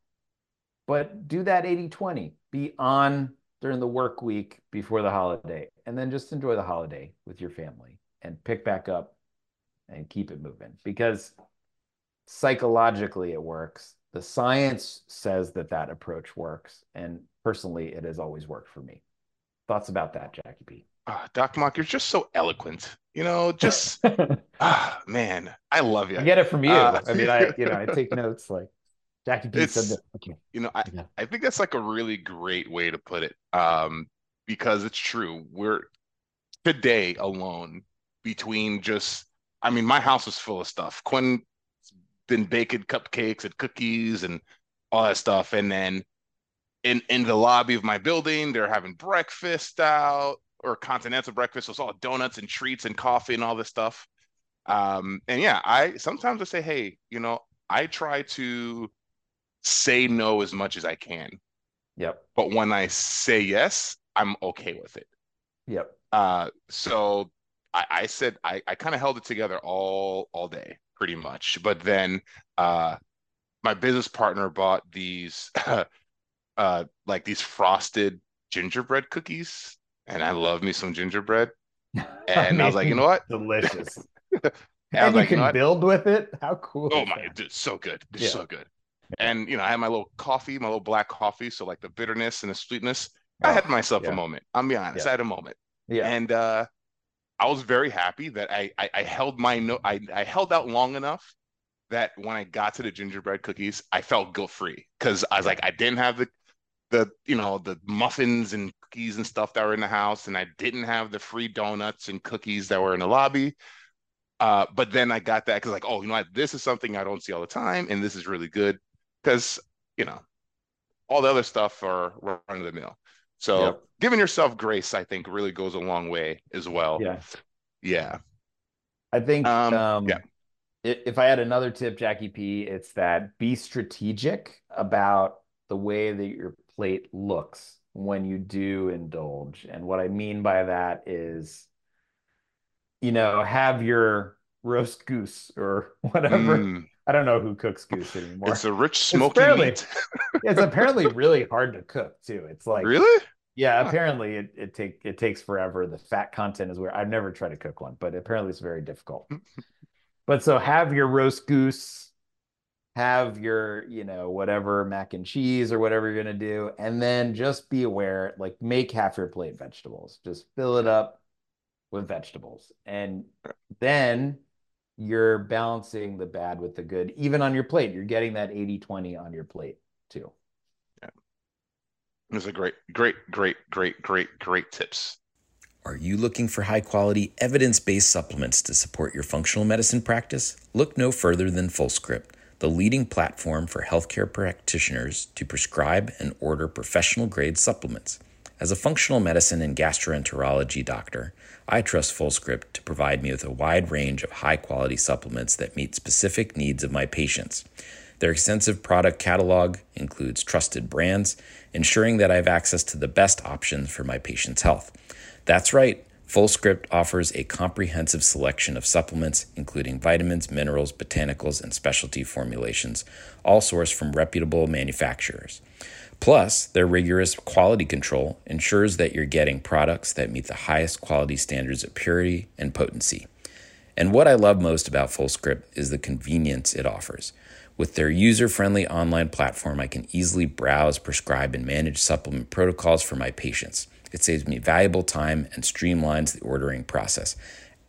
But do that 80 20. Be on during the work week before the holiday, and then just enjoy the holiday with your family and pick back up and keep it moving because psychologically it works. The science says that that approach works. And personally, it has always worked for me. Thoughts about that, Jacky P? Uh, Doc Mok, you're just so eloquent. You know, just ah, man, I love you. I get it from you. Uh, I mean, I you know, I take notes like Jacky P said that. Okay. You know, I, yeah. I think that's like a really great way to put it. Um, because it's true. We're today alone between just I mean, my house is full of stuff. Quinn been baking cupcakes and cookies and all that stuff. And then in in the lobby of my building, they're having breakfast out or continental breakfast. It's all donuts and treats and coffee and all this stuff. Um, and yeah, I sometimes I say, hey, you know, I try to say no as much as I can. Yep. But when I say yes, I'm okay with it. Yep. Uh, so I, I said I, I kind of held it together all all day, pretty much. But then uh, my business partner bought these uh, like these frosted gingerbread cookies and I love me some gingerbread. And I, was like, you know what? Delicious. and, and you like, can you know build with it. How cool! Oh my, it's so good. It's yeah. so good. And you know, I had my little coffee, my little black coffee. So like the bitterness and the sweetness. Oh, I had myself yeah. a moment. I'm be honest. Yeah. I had a moment. Yeah. And uh, I was very happy that I I, I held my no I, I held out long enough that when I got to the gingerbread cookies, I felt guilt free because I was like, I didn't have the the you know the muffins and cookies and stuff that were in the house, and I didn't have the free donuts and cookies that were in the lobby. Uh, but then I got that because like, oh, you know what? This is something I don't see all the time, and this is really good because you know all the other stuff are run of the mill. So yep. giving yourself grace, I think, really goes a long way as well. Yeah, yeah. I think. Um, um, yeah. If I had another tip, Jacky P, it's that be strategic about the way that your plate looks when you do indulge. And what I mean by that is, you know, have your roast goose or whatever. Mm. I don't know who cooks goose anymore. It's a rich smoky it's meat. it's apparently really hard to cook too. It's like really, yeah. Huh. Apparently, it it take it takes forever. The fat content is where I've never tried to cook one, but apparently it's very difficult. but so have your roast goose have your, you know, whatever mac and cheese or whatever you're going to do. And then just be aware, like make half your plate vegetables. Just fill it up with vegetables. And then you're balancing the bad with the good. Even on your plate, you're getting that 80 20 on your plate too. Yeah. Those are great, great, great, great, great, great tips. Are you looking for high quality, evidence based supplements to support your functional medicine practice? Look no further than FullScript, the leading platform for healthcare practitioners to prescribe and order professional grade supplements. As a functional medicine and gastroenterology doctor, I trust FullScript to provide me with a wide range of high quality supplements that meet specific needs of my patients. Their extensive product catalog includes trusted brands, ensuring that I have access to the best options for my patient's health. That's right. FullScript offers a comprehensive selection of supplements, including vitamins, minerals, botanicals, and specialty formulations, all sourced from reputable manufacturers. Plus, their rigorous quality control ensures that you're getting products that meet the highest quality standards of purity and potency. And what I love most about FullScript is the convenience it offers. With their user friendly online platform, I can easily browse, prescribe, and manage supplement protocols for my patients. It saves me valuable time and streamlines the ordering process.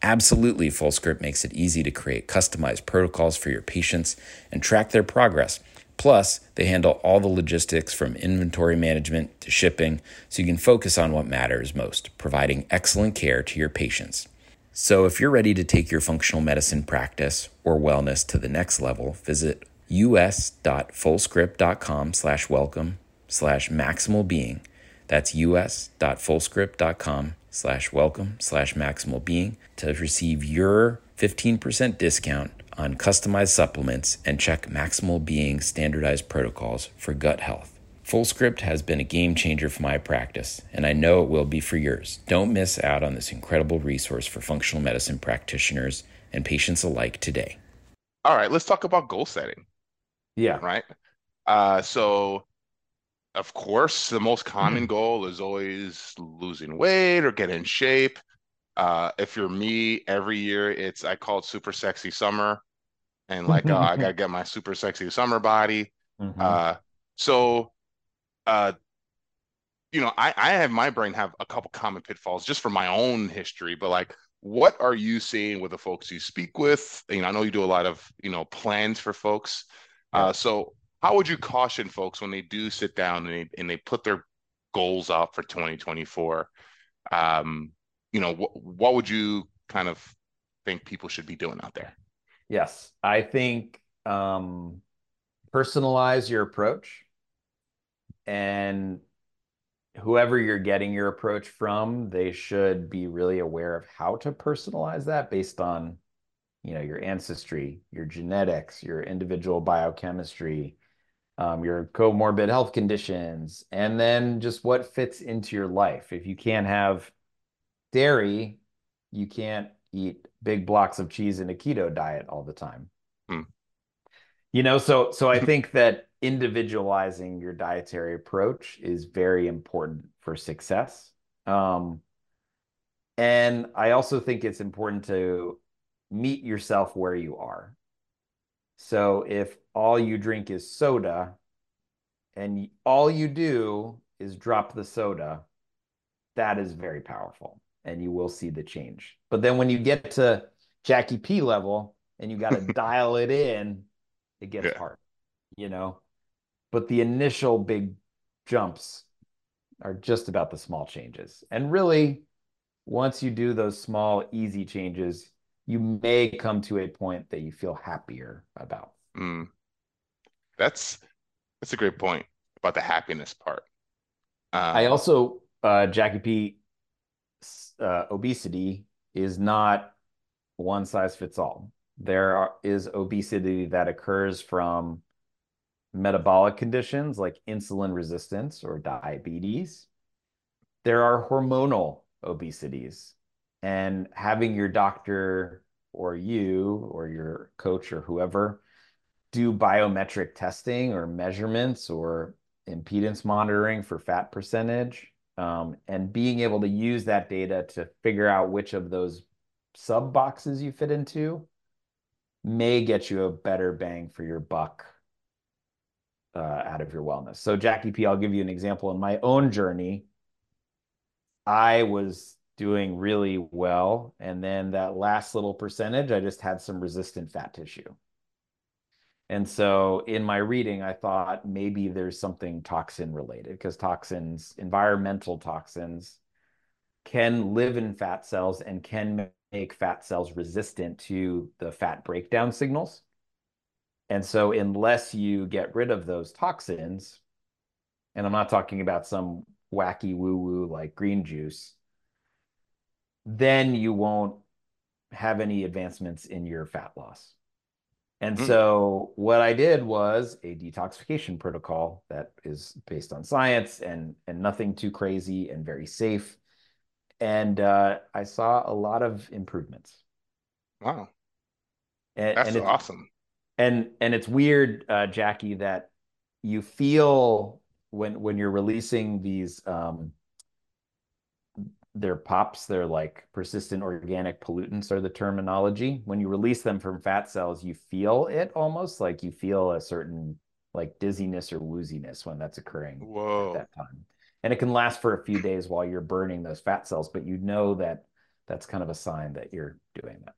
Absolutely, FullScript makes it easy to create customized protocols for your patients and track their progress. Plus, they handle all the logistics from inventory management to shipping so you can focus on what matters most, providing excellent care to your patients. So, if you're ready to take your functional medicine practice or wellness to the next level, visit us.fullscript.com slash welcome slash maximal being that's us.fullscript.com slash welcome slash maximal being to receive your 15% discount on customized supplements and check Maximal Being standardized protocols for gut health. FullScript has been a game changer for my practice, and I know it will be for yours. Don't miss out on this incredible resource for functional medicine practitioners and patients alike today. All right, let's talk about goal setting. Yeah. Right. Uh, so of course, the most common mm-hmm. goal is always losing weight or get in shape. Uh, if you're me, every year it's I call it super sexy summer, and like uh, I gotta get my super sexy summer body. Mm-hmm. Uh, so, uh, you know, I I have my brain have a couple common pitfalls just from my own history, but like, what are you seeing with the folks you speak with? You know, I know you do a lot of you know plans for folks. Uh, so how would you caution folks when they do sit down and they, and they put their goals up for 2024 um, you know wh- what would you kind of think people should be doing out there? Yes i think um, personalize your approach and whoever you're getting your approach from they should be really aware of how to personalize that based on you know your ancestry your genetics your individual biochemistry um, your comorbid health conditions, and then just what fits into your life. If you can't have dairy, you can't eat big blocks of cheese in a keto diet all the time. Hmm. You know, so so I think that individualizing your dietary approach is very important for success. Um, and I also think it's important to meet yourself where you are. So if all you drink is soda and all you do is drop the soda, that is very powerful and you will see the change. But then when you get to Jacky P level and you got to dial it in, it gets yeah. hard, you know. But the initial big jumps are just about the small changes. And really, once you do those small, easy changes, you may come to a point that you feel happier about. Mm. That's that's a great point about the happiness part. Um, I also uh, Jacky P. Uh, obesity is not one size fits all. There are, is obesity that occurs from metabolic conditions like insulin resistance or diabetes. There are hormonal obesities, and having your doctor or you or your coach or whoever do biometric testing or measurements or impedance monitoring for fat percentage um, and being able to use that data to figure out which of those sub boxes you fit into may get you a better bang for your buck uh, out of your wellness. So Jacky P, I'll give you an example. In my own journey, I was doing really well. And then that last little percentage, I just had some resistant fat tissue. And so in my reading, I thought maybe there's something toxin related because toxins, environmental toxins, can live in fat cells and can make fat cells resistant to the fat breakdown signals. And so, unless you get rid of those toxins, and I'm not talking about some wacky woo woo like green juice, then you won't have any advancements in your fat loss. And mm. so what I did was a detoxification protocol that is based on science and and nothing too crazy and very safe. And uh, I saw a lot of improvements. Wow, and, that's and awesome. And and it's weird, uh, Jacky, that you feel when when you're releasing these um, they're pops they're like persistent organic pollutants are the terminology. When you release them from fat cells you feel it almost like you feel a certain like dizziness or wooziness when that's occurring Whoa. at that time. And it can last for a few days while you're burning those fat cells but you know that that's kind of a sign that you're doing that.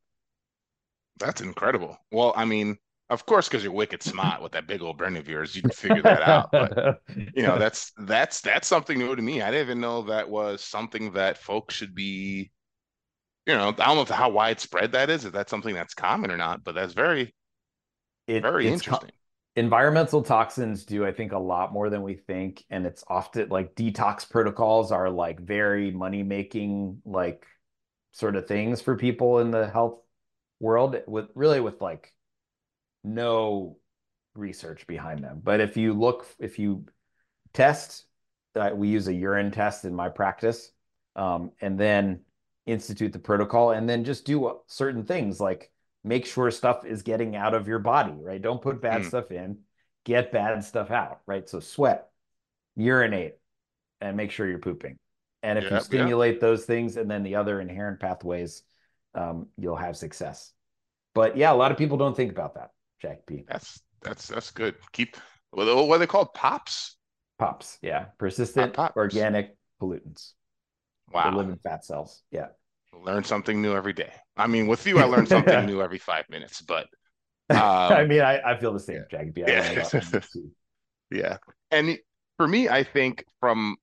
That's incredible. Well i mean of course, because you're wicked smart with that big old brain of yours, you can figure that out. But you know, that's that's that's something new to me. I didn't even know that was something that folks should be. You know, I don't know how widespread that is. If that's something that's common or not, but that's very, it, very interesting. environmental toxins do, I think, a lot more than we think, and it's often like detox protocols are like very money making, like sort of things for people in the health world. With really with like no research behind them. But if you look, if you test, uh, we use a urine test in my practice, um, and then institute the protocol, and then just do certain things like make sure stuff is getting out of your body, right? Don't put bad mm. stuff in, get bad stuff out, right? So sweat, urinate, and make sure you're pooping. And if yeah, you stimulate yeah. those things and then the other inherent pathways, um, you'll have success. But yeah, a lot of people don't think about that. Jack P. That's that's that's good. Keep what are they called? Pops. Pops. Yeah, persistent Pop organic pollutants. Wow. They live in fat cells. Yeah. Learn something new every day. I mean, with you, I learn something new every five minutes. But um, I mean, I, I feel the same, yeah. Jacky P. Yeah. yeah. And for me, I think from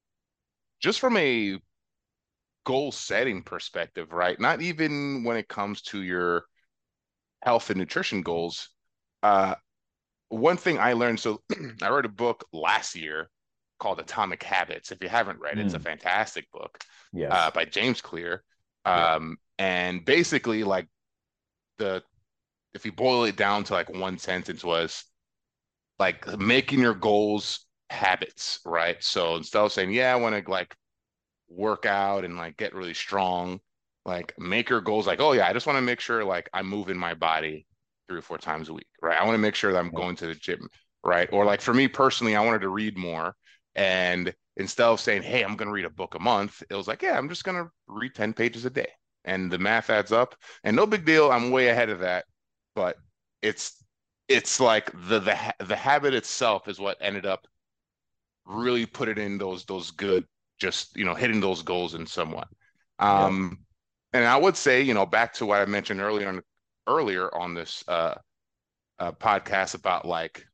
just from a goal setting perspective, right? Not even when it comes to your health and nutrition goals, uh, one thing I learned so I wrote a book last year called Atomic Habits. If you haven't read it, mm. it's a hmm. fantastic book yes. uh, by James Clear. Um, yeah. And basically, like the if you boil it down to like one sentence was like making your goals habits, right? So instead of saying, "Yeah, I want to like work out and like get really strong," like make your goals like, "Oh yeah, I just want to make sure like I'm moving my body three or four times a week, right? I want to make sure that I'm going to the gym, right? Or like for me personally, I wanted to read more. And instead of saying, hey, I'm going to read a book a month, it was like, yeah, I'm just going to read 10 pages a day. And the math adds up. And no big deal. I'm way ahead of that. But it's, it's like the, the, the habit itself is what ended up really put it in those, those good, just, you know, hitting those goals in somewhat. Um, yeah. And I would say, you know, back to what I mentioned earlier on earlier on this uh, uh, podcast about like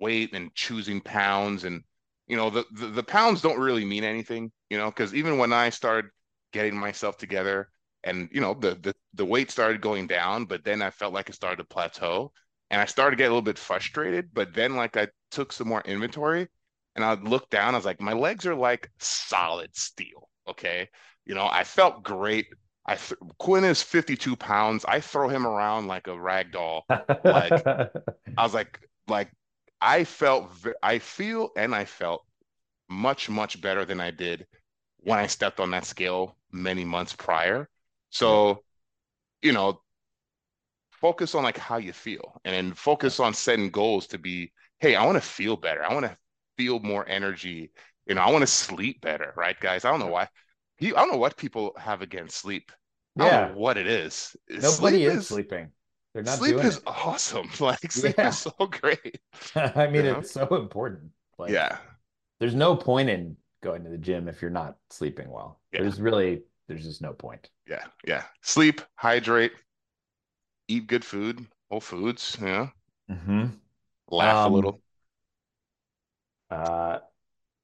weight and choosing pounds and you know the, the, the pounds don't really mean anything you know because even when i started getting myself together and you know the, the the weight started going down but then i felt like it started to plateau and i started to get a little bit frustrated but then like i took some more inventory and i looked down i was like my legs are like solid steel okay? You know i felt great I th- Quinn is 52 pounds. I throw him around like a rag doll. Like I was like, like I felt, I feel, and I felt much, much better than I did when I stepped on that scale many months prior. So, mm-hmm. you know, focus on like how you feel, and then focus on setting goals to be, hey, I want to feel better. I want to feel more energy. You know, I want to sleep better, right, guys? I don't know why he, I don't know what people have against sleep. yeah, what it is. Nobody sleep is, is, sleeping. They're not sleep is it. awesome. Like sleep yeah. is so great. I mean, it's so important. Like, yeah, there's no point in going to the gym if you're not sleeping well. Yeah. There's really there's just no point. Yeah, yeah. Sleep, hydrate, eat good food, whole foods. Yeah. Mm-hmm. Laugh um, a little. Uh,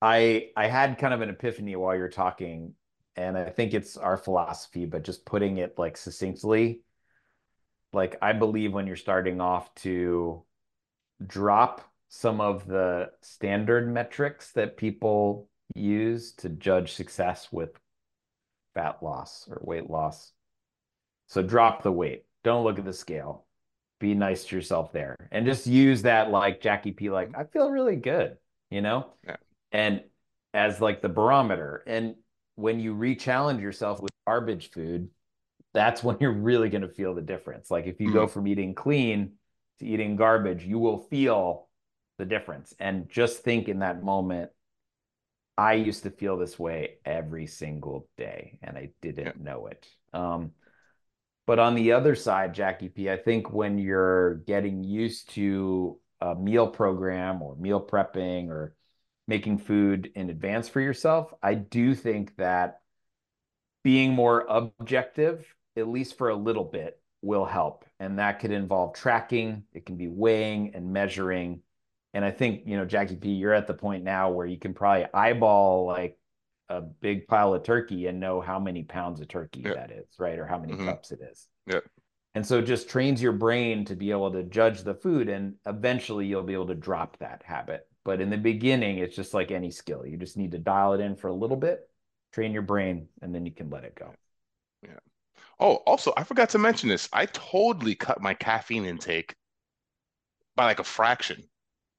I I had kind of an epiphany while you're talking, and I think it's our philosophy, but just putting it like succinctly. Like I believe when you're starting off to drop some of the standard metrics that people use to judge success with fat loss or weight loss. So drop the weight. Don't look at the scale. Be nice to yourself there. And just use that like Jacky P like I feel really good, you know? Yeah. And as like the barometer. And when you re-challenge yourself with garbage food, that's when you're really going to feel the difference. Like if you mm-hmm. go from eating clean to eating garbage, you will feel the difference. And just think in that moment, I used to feel this way every single day and I didn't yeah. know it. Um, but on the other side, Jacky P, I think when you're getting used to a meal program or meal prepping or making food in advance for yourself, I do think that being more objective, at least for a little bit, will help. And that could involve tracking, it can be weighing and measuring and I think, you know, Jacky P, you're at the point now where you can probably eyeball like a big pile of turkey and know how many pounds of turkey that is, right? Or how many mm-hmm. cups it is. Yeah. And so it just trains your brain to be able to judge the food and eventually you'll be able to drop that habit. But in the beginning, it's just like any skill. You just need to dial it in for a little bit, train your brain, and then you can let it go. Yeah. Oh, also, I forgot to mention this. I totally cut my caffeine intake by like a fraction.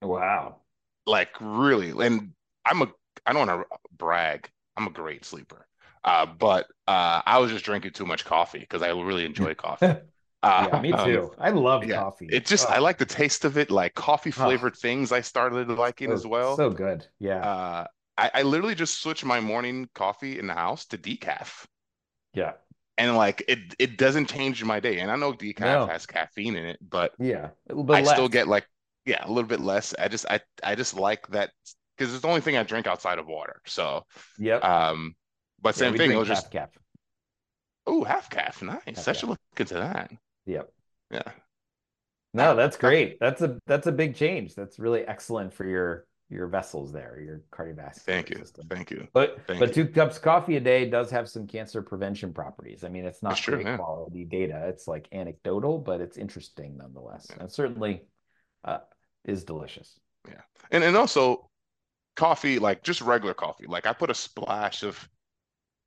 Wow. Like really. And I'm a I don't want to brag. I'm a great sleeper. Uh, but uh, I was just drinking too much coffee because I really enjoy coffee. Uh, yeah, me too. Um, I love yeah, coffee. It just oh. I like the taste of it, like coffee flavored oh. things. I started liking so, as well. So good. Yeah. Uh, I, I literally just switched my morning coffee in the house to decaf. Yeah. And like it, it doesn't change my day. And I know decaf no. has caffeine in it, but yeah, but I less. still get like yeah, a little bit less. I just I I just like that because it's the only thing I drink outside of water. So yeah. Um, but same yeah, thing. It was just cap. Oh, half caf, nice. Half I should look into that. Yep. Yeah. No, that's great. That's a that's a big change. That's really excellent for your your vessels there, your cardiovascular Thank you. System. Thank you. But Thank but you. two cups coffee a day does have some cancer prevention properties. I mean, it's not true, yeah. quality data. It's like anecdotal, but it's interesting nonetheless. Yeah. And certainly uh, is delicious. Yeah. And and also coffee, like just regular coffee. Like I put a splash of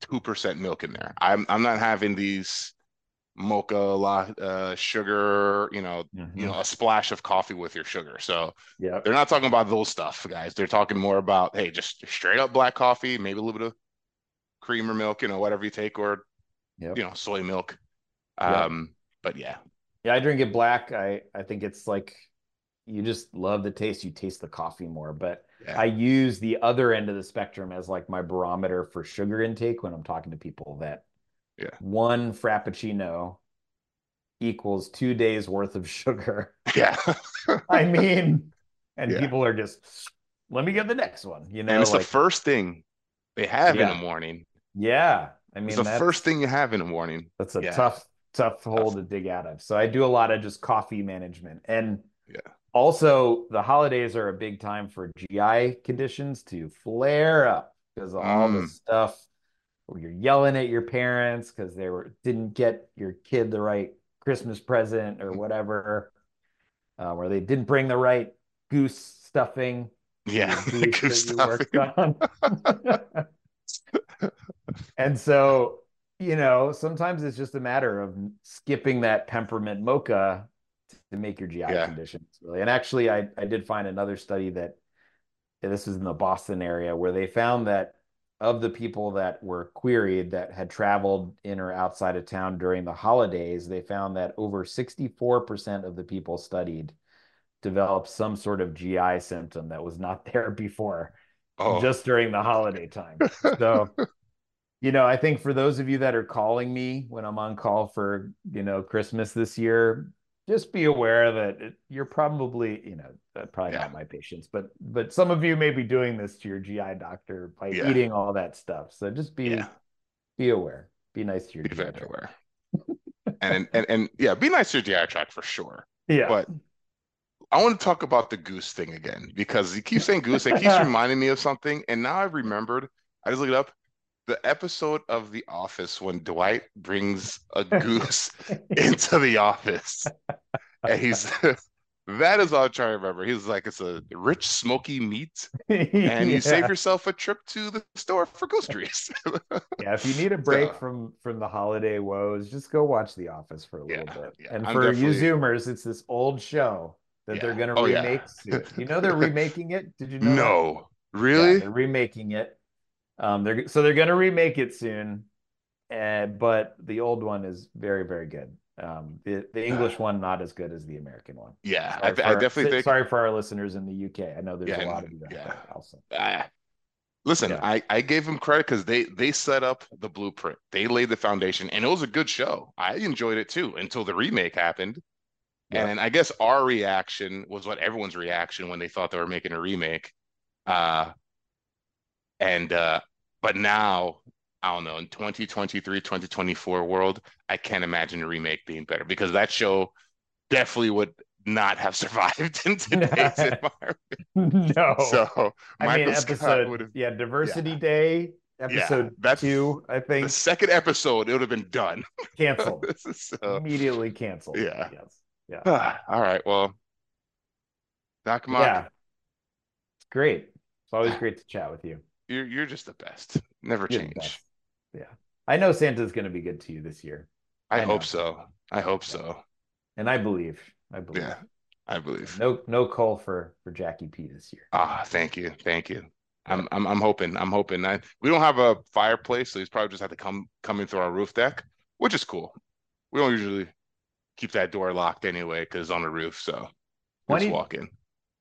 two percent milk in there. I'm I'm not having these mocha a lot uh, sugar, you know, mm-hmm. you know, a splash of coffee with your sugar. So yeah, they're not talking about those stuff, guys. They're talking more about hey, just straight up black coffee, maybe a little bit of cream or milk, you know, whatever you take, or yep. you know, soy milk. Um, yep. but yeah. Yeah, I drink it black. I I think it's like you just love the taste. You taste the coffee more. But yeah. I use the other end of the spectrum as like my barometer for sugar intake when I'm talking to people that yeah. one frappuccino equals two days worth of sugar. Yeah. I mean, and yeah. people are just, let me get the next one. You know, and it's like, the first thing they have yeah. in the morning. Yeah. I mean, it's the first thing you have in the morning. That's a tough, tough hole tough. to dig out of. So I do a lot of just coffee management. And yeah also, the holidays are a big time for GI conditions to flare up because all mm. the stuff where you're yelling at your parents because they were didn't get your kid the right Christmas present or whatever, uh, where they didn't bring the right goose stuffing. Yeah, goose stuffing. and so, you know, sometimes it's just a matter of skipping that peppermint mocha to make your GI yeah. conditions really. And actually, I I did find another study that this was in the Boston area where they found that of the people that were queried that had traveled in or outside of town during the holidays, they found that over 64% of the people studied developed some sort of GI symptom that was not there before, oh. just during the holiday time. So, you know, I think for those of you that are calling me when I'm on call for, you know, Christmas this year, just be aware that it, you're probably, you know, uh, probably yeah. not my patients, but but some of you may be doing this to your GI doctor by yeah. eating all that stuff. So just be yeah. be aware. Be nice to your be everywhere. and, and and yeah, be nice to your GI tract for sure. Yeah. But I want to talk about the goose thing again because you keep saying goose. It keeps reminding me of something. And now I've remembered. I just looked it up. The episode of The Office when Dwight brings a goose into the office. And he's that is all I'm trying to remember. He's like, it's a rich, smoky meat, and yeah. you save yourself a trip to the store for groceries. yeah, if you need a break so, from from the holiday woes, just go watch The Office for a little yeah, bit. Yeah, and I'm for you Zoomers, it's this old show that they're going to oh, remake. You know they're remaking it. Did you know? No, that? really? They're remaking it. Um, they're so they're going to remake it soon, uh, but the old one is very very good. Um, the the English one not as good as the American one. Yeah, I, I, definitely our, think. Sorry for our listeners in the UK. I know there's a lot of you yeah. also. Uh, listen, yeah. I I gave them credit because they they set up the blueprint. They laid the foundation, and it was a good show. I enjoyed it too until the remake happened. Yeah. And I guess our reaction was what everyone's reaction when they thought they were making a remake. Uh, and uh, but now I don't know in 2023, 2024 world, I can't imagine a remake being better because that show definitely would not have survived in today's environment. No. So I mean, episode yeah, Diversity yeah. Day, episode yeah, that's two, I think. The second episode, it would have been done. Canceled. so, Immediately canceled. Yeah. Yes. Yeah. All right. Well, Doc Mok. Yeah. It's great. It's always great to chat with you. You're you're just the best. Never you're change. Yeah. I know Santa's going to be good to you this year. I, I hope so. I hope so. And I believe. I believe. Yeah. I believe. No no call for for Jacky P this year. Ah, thank you. Thank you. I'm I'm I'm hoping. I'm hoping. I, we don't have a fireplace, so he's probably just have to come coming through our roof deck, which is cool. We don't usually keep that door locked anyway because on the roof. So 20, just walk in.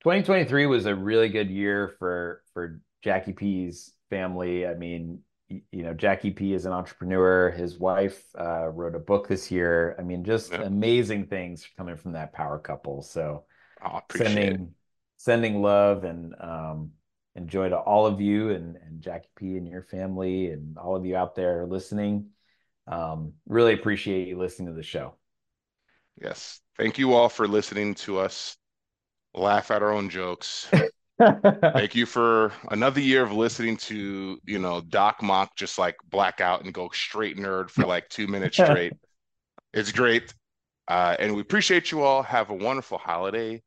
2023 was a really good year for for Jacky P's family. I mean, you know, Jacky P is an entrepreneur. His wife uh, wrote a book this year. I mean, just amazing things coming from that power couple. So oh, sending it. sending love and um, and joy to all of you and and Jacky P and your family and all of you out there listening. Um, really appreciate you listening to the show. Yes. Thank you all for listening to us laugh at our own jokes. Thank you for another year of listening to, you know, Doc Mok just like black out and go straight nerd for like two minutes straight. it's great. Uh, and we appreciate you all. Have a wonderful holiday.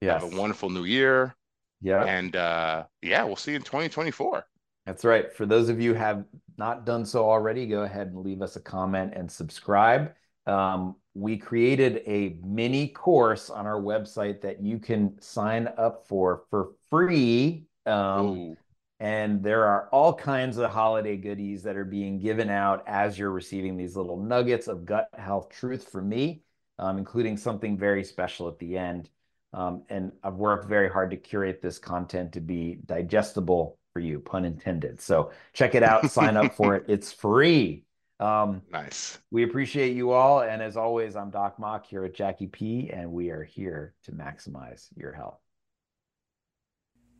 Yes. Have a wonderful new year. Yeah. And uh, yeah, we'll see you in 2024. That's right. For those of you have not done so already, go ahead and leave us a comment and subscribe. Um, we created a mini course on our website that you can sign up for for free. Um, and there are all kinds of holiday goodies that are being given out as you're receiving these little nuggets of gut health truth from me, um, including something very special at the end. Um, and I've worked very hard to curate this content to be digestible for you, pun intended. So check it out, sign up for it. It's free. Um, nice. We appreciate you all. And as always, I'm Doc Mok here at Jacky P, and we are here to maximize your health.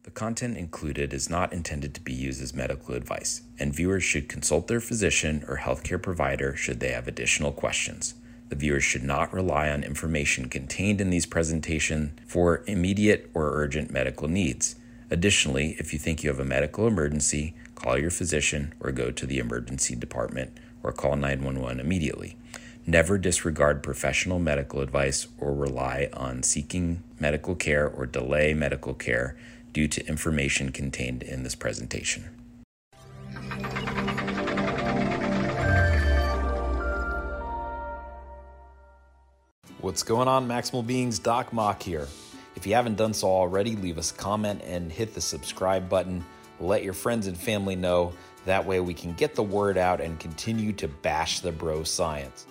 The content included is not intended to be used as medical advice, and viewers should consult their physician or healthcare provider should they have additional questions. The viewers should not rely on information contained in these presentations for immediate or urgent medical needs. Additionally, if you think you have a medical emergency, call your physician or go to the emergency department or call 911 immediately. Never disregard professional medical advice or rely on seeking medical care or delay medical care due to information contained in this presentation. What's going on, Maximal Beings? Doc Mok here. If you haven't done so already, leave us a comment and hit the subscribe button. Let your friends and family know that way we can get the word out and continue to bash the bro science.